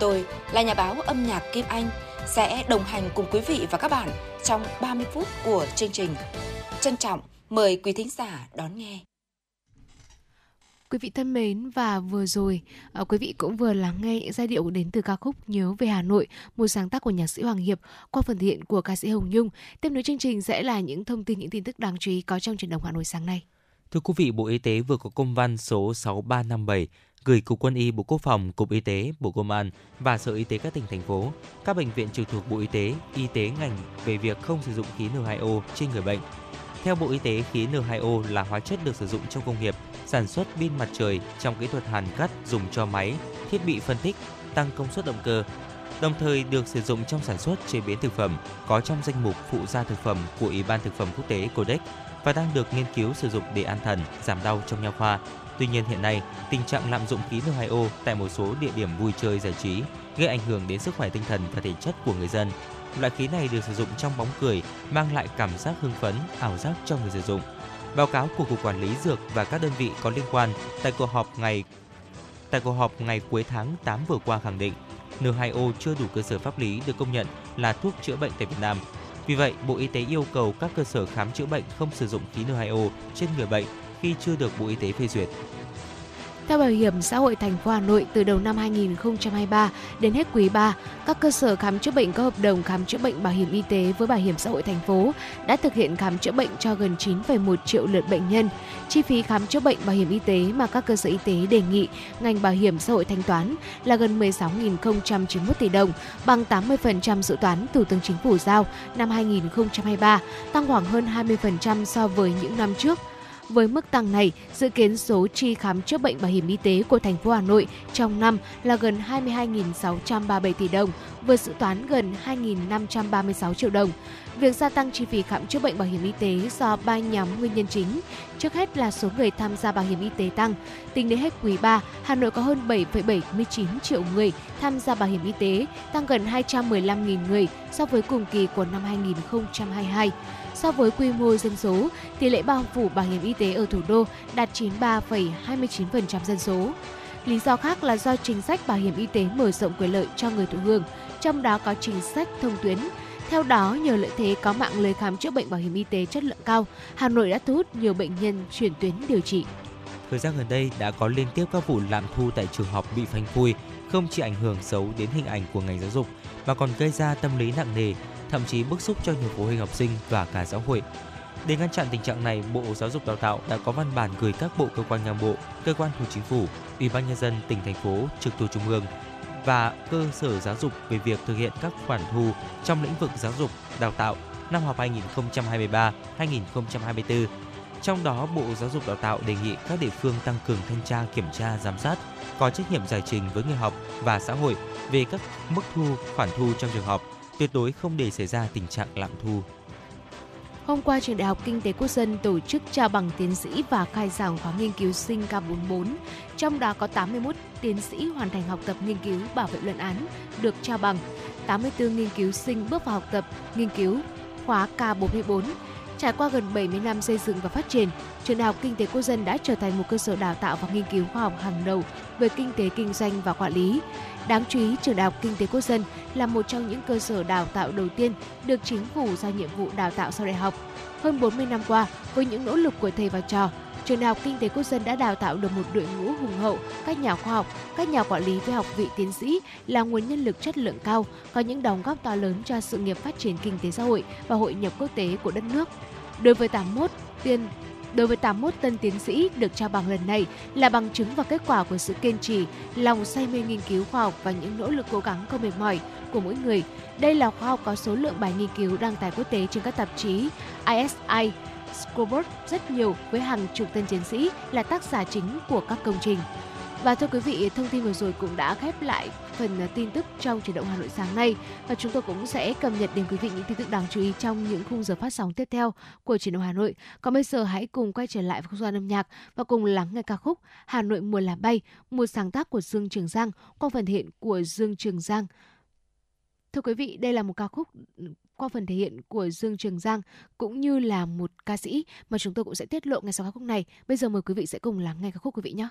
Tôi là nhà báo âm nhạc Kim Anh sẽ đồng hành cùng quý vị và các bạn trong 30 phút của chương trình. Trân trọng mời quý thính giả đón nghe. Quý vị thân mến và vừa rồi à, quý vị cũng vừa lắng nghe những giai điệu đến từ ca khúc Nhớ về Hà Nội, một sáng tác của nhạc sĩ Hoàng Hiệp qua phần thể hiện của ca sĩ Hồng Nhung. Tiếp nối chương trình sẽ là những thông tin những tin tức đáng chú ý có trong truyền động Hà Nội sáng nay. Thưa quý vị, Bộ Y tế vừa có công văn số 6357 gửi Cục Quân y Bộ Quốc phòng, Cục Y tế, Bộ Công an và Sở Y tế các tỉnh, thành phố, các bệnh viện trực thuộc Bộ Y tế, Y tế ngành về việc không sử dụng khí N2O trên người bệnh. Theo Bộ Y tế, khí N2O là hóa chất được sử dụng trong công nghiệp, sản xuất pin mặt trời trong kỹ thuật hàn cắt dùng cho máy, thiết bị phân tích, tăng công suất động cơ, đồng thời được sử dụng trong sản xuất chế biến thực phẩm, có trong danh mục phụ gia thực phẩm của Ủy ban Thực phẩm Quốc tế Codex và đang được nghiên cứu sử dụng để an thần, giảm đau trong nha khoa. Tuy nhiên hiện nay, tình trạng lạm dụng khí N2O tại một số địa điểm vui chơi giải trí gây ảnh hưởng đến sức khỏe tinh thần và thể chất của người dân. Loại khí này được sử dụng trong bóng cười, mang lại cảm giác hưng phấn, ảo giác cho người sử dụng. Báo cáo của Cục Quản lý Dược và các đơn vị có liên quan tại cuộc họp ngày tại cuộc họp ngày cuối tháng 8 vừa qua khẳng định N2O chưa đủ cơ sở pháp lý được công nhận là thuốc chữa bệnh tại Việt Nam. Vì vậy, Bộ Y tế yêu cầu các cơ sở khám chữa bệnh không sử dụng khí N2O trên người bệnh khi chưa được Bộ Y tế phê duyệt. Theo Bảo hiểm xã hội thành phố Hà Nội, từ đầu năm 2023 đến hết quý 3, các cơ sở khám chữa bệnh có hợp đồng khám chữa bệnh bảo hiểm y tế với Bảo hiểm xã hội thành phố đã thực hiện khám chữa bệnh cho gần 9,1 triệu lượt bệnh nhân. Chi phí khám chữa bệnh bảo hiểm y tế mà các cơ sở y tế đề nghị ngành bảo hiểm xã hội thanh toán là gần 16.091 tỷ đồng, bằng 80% dự toán Thủ tướng Chính phủ giao năm 2023, tăng khoảng hơn 20% so với những năm trước. Với mức tăng này, dự kiến số chi khám chữa bệnh bảo hiểm y tế của thành phố Hà Nội trong năm là gần 22.637 tỷ đồng, vượt dự toán gần 2.536 triệu đồng. Việc gia tăng chi phí khám chữa bệnh bảo hiểm y tế do ba nhóm nguyên nhân chính. Trước hết là số người tham gia bảo hiểm y tế tăng. Tính đến hết quý 3, Hà Nội có hơn 7,79 triệu người tham gia bảo hiểm y tế, tăng gần 215.000 người so với cùng kỳ của năm 2022. So với quy mô dân số, tỷ lệ bao phủ bảo hiểm y tế ở thủ đô đạt 93,29% dân số. Lý do khác là do chính sách bảo hiểm y tế mở rộng quyền lợi cho người thụ hưởng, trong đó có chính sách thông tuyến. Theo đó, nhờ lợi thế có mạng lưới khám chữa bệnh bảo hiểm y tế chất lượng cao, Hà Nội đã thu hút nhiều bệnh nhân chuyển tuyến điều trị. Thời gian gần đây đã có liên tiếp các vụ lạm thu tại trường học bị phanh phui, không chỉ ảnh hưởng xấu đến hình ảnh của ngành giáo dục mà còn gây ra tâm lý nặng nề, thậm chí bức xúc cho nhiều phụ huynh học sinh và cả xã hội. Để ngăn chặn tình trạng này, Bộ Giáo dục Đào tạo đã có văn bản gửi các bộ cơ quan ngang bộ, cơ quan thuộc chính phủ, Ủy ban nhân dân tỉnh thành phố trực thuộc trung ương và cơ sở giáo dục về việc thực hiện các khoản thu trong lĩnh vực giáo dục, đào tạo năm học 2023-2024. Trong đó, Bộ Giáo dục Đào tạo đề nghị các địa phương tăng cường thanh tra, kiểm tra, giám sát, có trách nhiệm giải trình với người học và xã hội về các mức thu, khoản thu trong trường học, tuyệt đối không để xảy ra tình trạng lạm thu. Hôm qua, Trường Đại học Kinh tế Quốc dân tổ chức trao bằng tiến sĩ và khai giảng khóa nghiên cứu sinh K44. Trong đó có 81 tiến sĩ hoàn thành học tập nghiên cứu bảo vệ luận án được trao bằng, 84 nghiên cứu sinh bước vào học tập nghiên cứu khóa K44. Trải qua gần 70 năm xây dựng và phát triển, Trường Đại học Kinh tế Quốc dân đã trở thành một cơ sở đào tạo và nghiên cứu khoa học hàng đầu về kinh tế kinh doanh và quản lý. Đáng chú ý, Trường Đại học Kinh tế Quốc dân là một trong những cơ sở đào tạo đầu tiên được chính phủ giao nhiệm vụ đào tạo sau đại học. Hơn 40 năm qua, với những nỗ lực của thầy và trò, Trường Đại học Kinh tế Quốc dân đã đào tạo được một đội ngũ hùng hậu, các nhà khoa học, các nhà quản lý với học vị tiến sĩ là nguồn nhân lực chất lượng cao, có những đóng góp to lớn cho sự nghiệp phát triển kinh tế xã hội và hội nhập quốc tế của đất nước. Đối với 81 tiên Đối với 81 tân tiến sĩ được trao bằng lần này là bằng chứng và kết quả của sự kiên trì, lòng say mê nghiên cứu khoa học và những nỗ lực cố gắng không mệt mỏi của mỗi người. Đây là khoa học có số lượng bài nghiên cứu đăng tải quốc tế trên các tạp chí ISI, Scobert rất nhiều với hàng chục tên chiến sĩ là tác giả chính của các công trình. Và thưa quý vị, thông tin vừa rồi cũng đã khép lại phần ờ, tin tức trong chuyển động Hà Nội sáng nay và chúng tôi cũng sẽ cập nhật đến quý vị những tin tức đáng chú ý trong những khung giờ phát sóng tiếp theo của chuyển động Hà Nội. Còn bây giờ hãy cùng quay trở lại với không gian âm nhạc và cùng lắng nghe ca khúc Hà Nội mùa làm bay, một sáng tác của Dương Trường Giang qua phần hiện của Dương Trường Giang. Thưa quý vị, đây là một ca khúc ừ, qua phần thể hiện của Dương Trường Giang cũng như là một ca sĩ mà chúng tôi cũng sẽ tiết lộ ngay sau ca khúc này. Bây giờ mời quý vị sẽ cùng lắng nghe ca khúc quý vị nhé.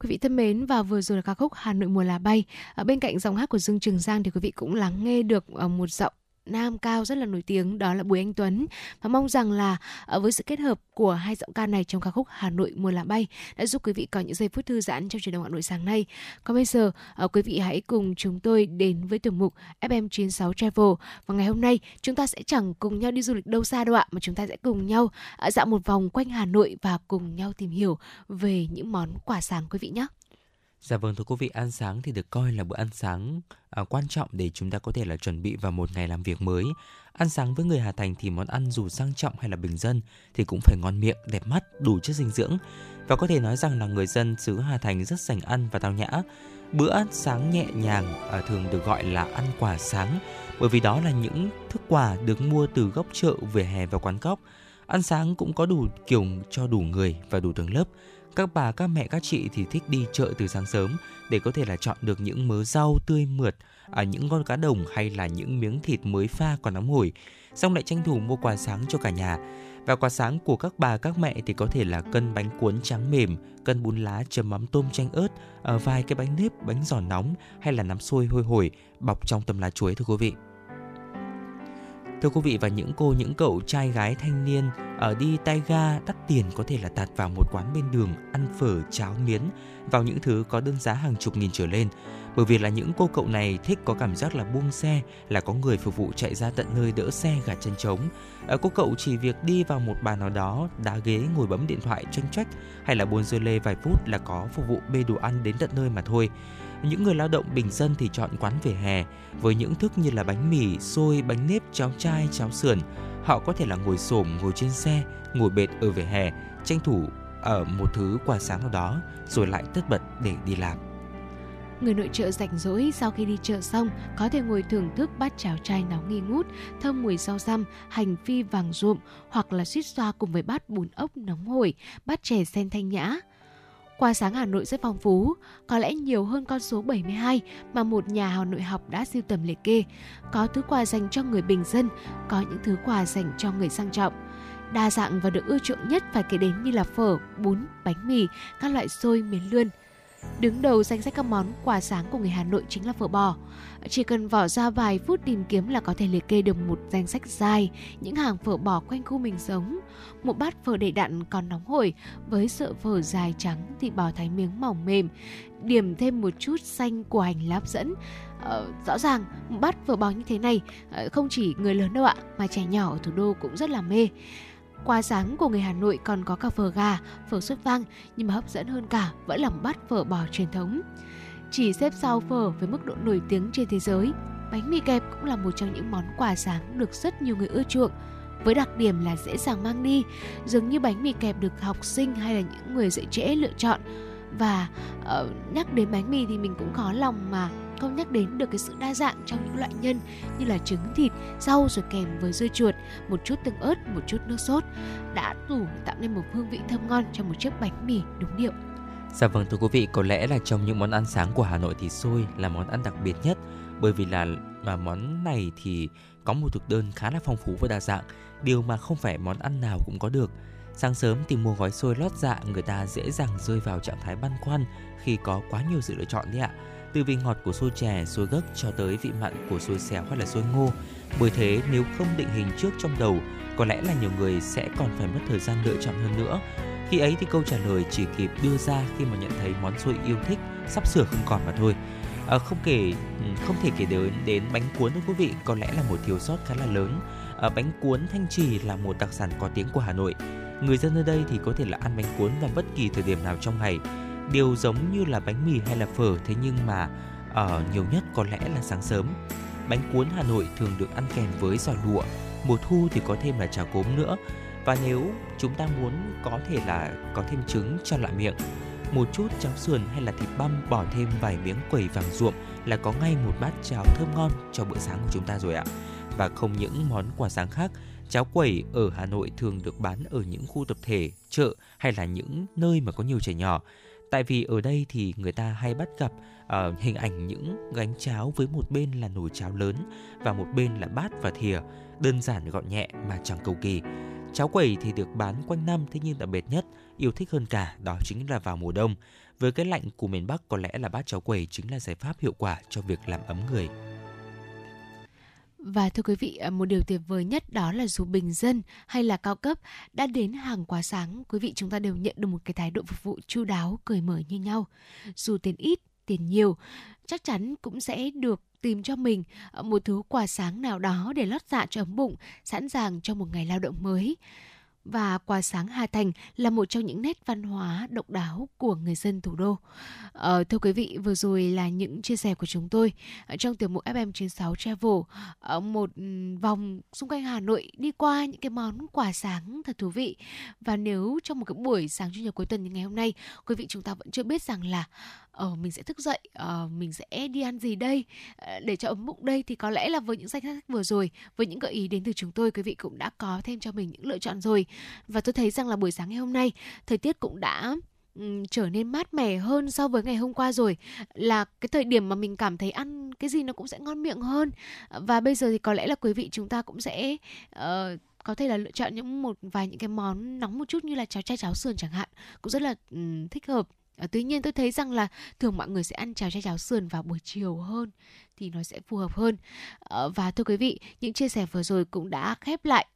Quý vị thân mến và vừa rồi là ca khúc Hà Nội mùa là bay. Ở bên cạnh giọng hát của Dương Trường Giang thì quý vị cũng lắng nghe được ờ, một giọng nam cao rất là nổi tiếng, đó là Bùi Anh Tuấn và mong rằng là ờ, với sự kết hợp của hai giọng ca này trong ca khúc Hà Nội mùa lá bay đã giúp quý vị có những giây phút thư giãn trong chuyển động Hà Nội sáng nay. Còn bây giờ ờ, quý vị hãy cùng chúng tôi đến với tiểu mục FM96 Travel và ngày hôm nay, chúng ta sẽ chẳng cùng nhau đi du lịch đâu xa đâu ạ, mà chúng ta sẽ cùng nhau ờ, dạo một vòng quanh Hà Nội và cùng nhau tìm hiểu về những món quà sáng quý vị nhé. Dạ vâng thưa quý vị, ăn sáng thì được coi là bữa ăn sáng à, quan trọng để chúng ta có thể là chuẩn bị vào một ngày làm việc mới. Ăn sáng với người Hà Thành thì món ăn dù sang trọng hay là bình dân thì cũng phải ngon miệng, đẹp mắt, đủ chất dinh dưỡng. Và có thể nói rằng là người dân xứ Hà Thành rất sành ăn và tao nhã. Bữa ăn sáng nhẹ nhàng à, thường được gọi là ăn quà sáng bởi vì đó là những thức quà được mua từ góc chợ, vỉa hè và quán cóc. Ăn sáng cũng có đủ kiểu cho đủ người và đủ tầng lớp các bà các mẹ các chị thì thích đi chợ từ sáng sớm để có thể là chọn được những mớ rau tươi mượt à, những con cá đồng hay là những miếng thịt mới pha còn nóng hổi xong lại tranh thủ mua quà sáng cho cả nhà và quà sáng của các bà các mẹ thì có thể là cân bánh cuốn trắng mềm, cân bún lá chấm mắm tôm chanh ớt, à, vài cái bánh nếp, bánh giò nóng hay là nắm xôi hôi hổi bọc trong tấm lá chuối thưa quý vị. Thưa quý vị và những cô những cậu trai gái thanh niên ở đi tay ga đắt tiền có thể là tạt vào một quán bên đường ăn phở cháo miến vào những thứ có đơn giá hàng chục nghìn trở lên. Bởi vì là những cô cậu này thích có cảm giác là buông xe là có người phục vụ chạy ra tận nơi đỡ xe gạt chân trống. Ở cô cậu chỉ việc đi vào một bàn nào đó đá ghế ngồi bấm điện thoại tranh trách hay là buồn dưa lê vài phút là có phục vụ bê đồ ăn đến tận nơi mà thôi. Những người lao động bình dân thì chọn quán vỉa hè với những thức như là bánh mì, xôi, bánh nếp, cháo chai, cháo sườn. Họ có thể là ngồi xổm, ngồi trên xe, ngồi bệt ở vỉa hè, tranh thủ ở một thứ quà sáng nào đó rồi lại tất bật để đi làm. Người nội trợ rảnh rỗi sau khi đi chợ xong có thể ngồi thưởng thức bát cháo chay nóng nghi ngút, thơm mùi rau răm, hành phi vàng ruộm hoặc là suýt xoa cùng với bát bún ốc nóng hổi, bát chè sen thanh nhã. Qua sáng Hà Nội rất phong phú, có lẽ nhiều hơn con số 72 mà một nhà Hà Nội học đã siêu tầm liệt kê. Có thứ quà dành cho người bình dân, có những thứ quà dành cho người sang trọng. Đa dạng và được ưa chuộng nhất phải kể đến như là phở, bún, bánh mì, các loại xôi, miến lươn. Đứng đầu danh sách các món quà sáng của người Hà Nội chính là phở bò. Chỉ cần vỏ ra vài phút tìm kiếm là có thể liệt kê được một danh sách dài những hàng phở bò quanh khu mình sống. Một bát phở đầy đặn còn nóng hổi với sợi phở dài trắng thì bò thái miếng mỏng mềm, điểm thêm một chút xanh của hành lá hấp dẫn. Ờ, rõ ràng một bát phở bò như thế này ờ, không chỉ người lớn đâu ạ mà trẻ nhỏ ở thủ đô cũng rất là mê. Quà sáng của người Hà Nội còn có cả phở gà, phở xuất vang nhưng mà hấp dẫn hơn cả vẫn là bát phở bò truyền thống. Chỉ xếp sau phở với mức độ nổi tiếng trên thế giới, bánh mì kẹp cũng là một trong những món quà sáng được rất nhiều người ưa chuộng với đặc điểm là dễ dàng mang đi, dường như bánh mì kẹp được học sinh hay là những người dạy trễ lựa chọn. Và uh, nhắc đến bánh mì thì mình cũng khó lòng mà không nhắc đến được cái sự đa dạng trong những loại nhân như là trứng thịt, rau rồi kèm với dưa chuột, một chút tương ớt, một chút nước sốt đã đủ tạo nên một hương vị thơm ngon cho một chiếc bánh mì đúng điệu. Dạ vâng thưa quý vị, có lẽ là trong những món ăn sáng của Hà Nội thì xôi là món ăn đặc biệt nhất bởi vì là mà món này thì có một thực đơn khá là phong phú và đa dạng, điều mà không phải món ăn nào cũng có được. Sáng sớm tìm mua gói xôi lót dạ người ta dễ dàng rơi vào trạng thái băn khoăn khi có quá nhiều sự lựa chọn đấy ạ từ vị ngọt của xôi chè, xôi gấc cho tới vị mặn của xôi xéo hay là xôi ngô. Bởi thế nếu không định hình trước trong đầu, có lẽ là nhiều người sẽ còn phải mất thời gian lựa chọn hơn nữa. Khi ấy thì câu trả lời chỉ kịp đưa ra khi mà nhận thấy món xôi yêu thích sắp sửa không còn mà thôi. À, không kể không thể kể đến đến bánh cuốn thưa quý vị có lẽ là một thiếu sót khá là lớn. À, bánh cuốn thanh trì là một đặc sản có tiếng của Hà Nội. Người dân ở đây thì có thể là ăn bánh cuốn vào bất kỳ thời điểm nào trong ngày đều giống như là bánh mì hay là phở thế nhưng mà ở nhiều nhất có lẽ là sáng sớm. Bánh cuốn Hà Nội thường được ăn kèm với giò lụa, mùa thu thì có thêm là chả cốm nữa. Và nếu chúng ta muốn có thể là có thêm trứng cho lạ miệng, một chút cháo sườn hay là thịt băm bỏ thêm vài miếng quẩy vàng ruộm là có ngay một bát cháo thơm ngon cho bữa sáng của chúng ta rồi ạ. Và không những món quà sáng khác, cháo quẩy ở Hà Nội thường được bán ở những khu tập thể, chợ hay là những nơi mà có nhiều trẻ nhỏ tại vì ở đây thì người ta hay bắt gặp uh, hình ảnh những gánh cháo với một bên là nồi cháo lớn và một bên là bát và thìa đơn giản gọn nhẹ mà chẳng cầu kỳ. Cháo quẩy thì được bán quanh năm thế nhưng đặc biệt nhất, yêu thích hơn cả đó chính là vào mùa đông. Với cái lạnh của miền Bắc có lẽ là bát cháo quẩy chính là giải pháp hiệu quả cho việc làm ấm người. Và thưa quý vị, à, một điều tuyệt vời nhất đó là dù bình dân hay là cao cấp đã đến hàng quá sáng, quý vị chúng ta đều nhận được một cái thái độ phục vụ chu đáo, cởi mở như nhau. Dù tiền ít, tiền nhiều, chắc chắn cũng sẽ được tìm cho mình à, một thứ quà sáng nào đó để lót dạ cho ấm bụng, sẵn sàng cho một ngày lao động mới và quà sáng Hà Thành là một trong những nét văn hóa độc đáo của người dân thủ đô. Ờ, thưa quý vị, vừa rồi là những chia sẻ của chúng tôi trong tiểu mục FM96 Travel một ừ, vòng xung quanh Hà Nội đi qua những cái món quà sáng thật thú vị. Và nếu trong một cái buổi sáng chủ nhật cuối tuần như ngày hôm nay, quý vị chúng ta vẫn chưa biết rằng là ờ mình sẽ thức dậy uh, mình sẽ đi ăn gì đây? Uh, để cho ấm bụng đây thì có lẽ là với những danh sách vừa rồi với những gợi ý đến từ chúng tôi quý vị cũng đã có thêm cho mình những lựa chọn rồi. Và tôi thấy rằng là buổi sáng ngày hôm nay thời tiết cũng đã trở nên mát mẻ hơn so với ngày hôm qua rồi. Là cái thời điểm mà mình cảm thấy ăn cái gì nó cũng sẽ ngon miệng hơn. Và bây giờ thì có lẽ là quý vị chúng ta cũng sẽ uh, có thể là lựa chọn những một vài những cái món nóng một chút như là cháo chay cháo sườn chẳng hạn cũng rất là um, thích hợp. À, tuy nhiên tôi thấy rằng là thường mọi người sẽ ăn cháo chay cháo sườn vào buổi chiều hơn thì nó sẽ phù hợp hơn. À, và thưa quý vị, những chia sẻ vừa rồi cũng đã khép lại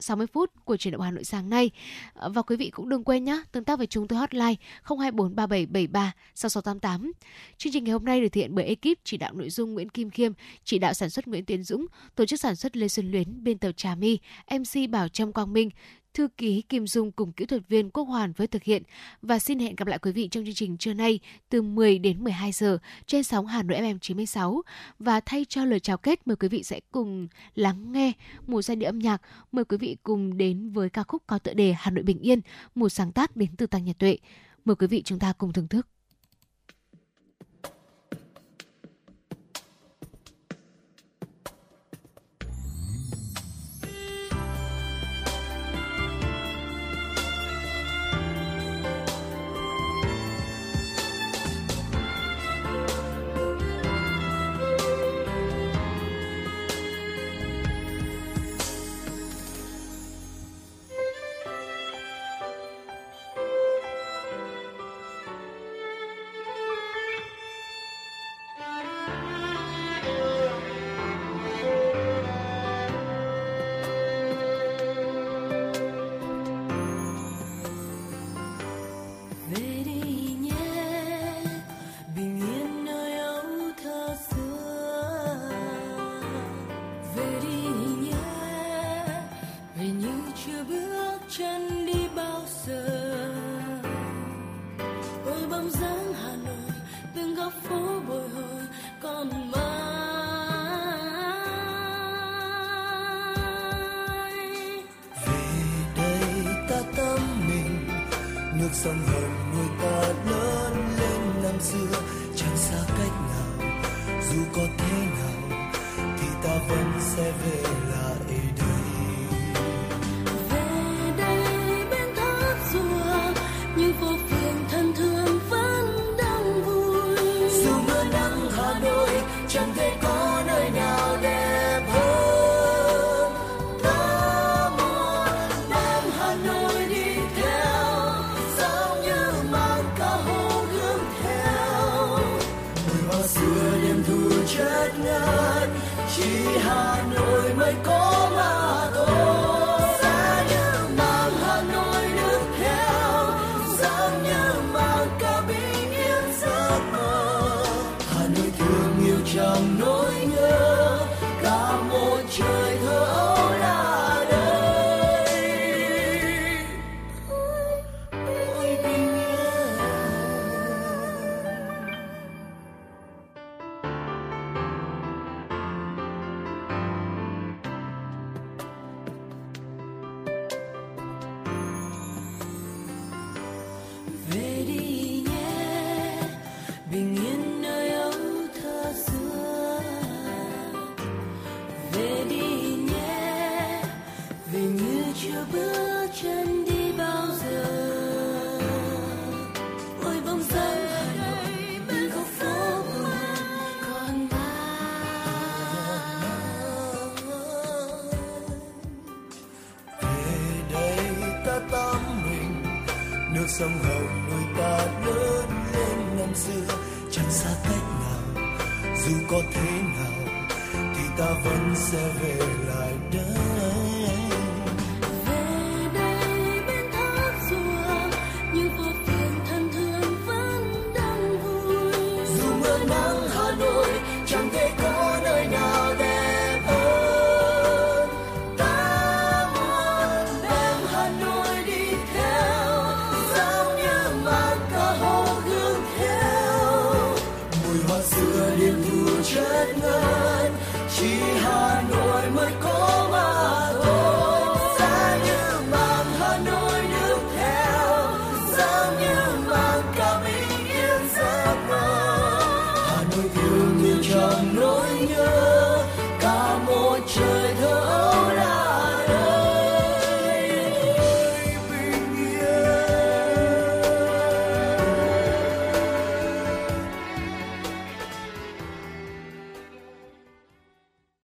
60 phút của chuyển động Hà Nội sáng nay. Ờ, và quý vị cũng đừng quên nhé, tương tác với chúng tôi hotline 0243773 6688. Chương trình ngày hôm nay được thực hiện bởi ekip chỉ đạo nội dung Nguyễn Kim Khiêm, chỉ đạo sản xuất Nguyễn Tiến Dũng, tổ chức sản xuất Lê Xuân Luyến, biên tập Trà My, MC Bảo Trâm Quang Minh, thư ký Kim Dung cùng kỹ thuật viên Quốc Hoàn với thực hiện. Và xin hẹn gặp lại quý vị trong chương trình trưa nay từ 10 đến 12 giờ trên sóng Hà Nội FM 96 và thay cho lời chào kết, mời quý vị sẽ cùng lắng nghe một giai điệu âm nhạc. Mời quý vị cùng đến với ca khúc có tựa đề Hà Nội bình yên, một sáng tác đến từ Tăng Nhật Tuệ. Mời quý vị chúng ta cùng thưởng thức.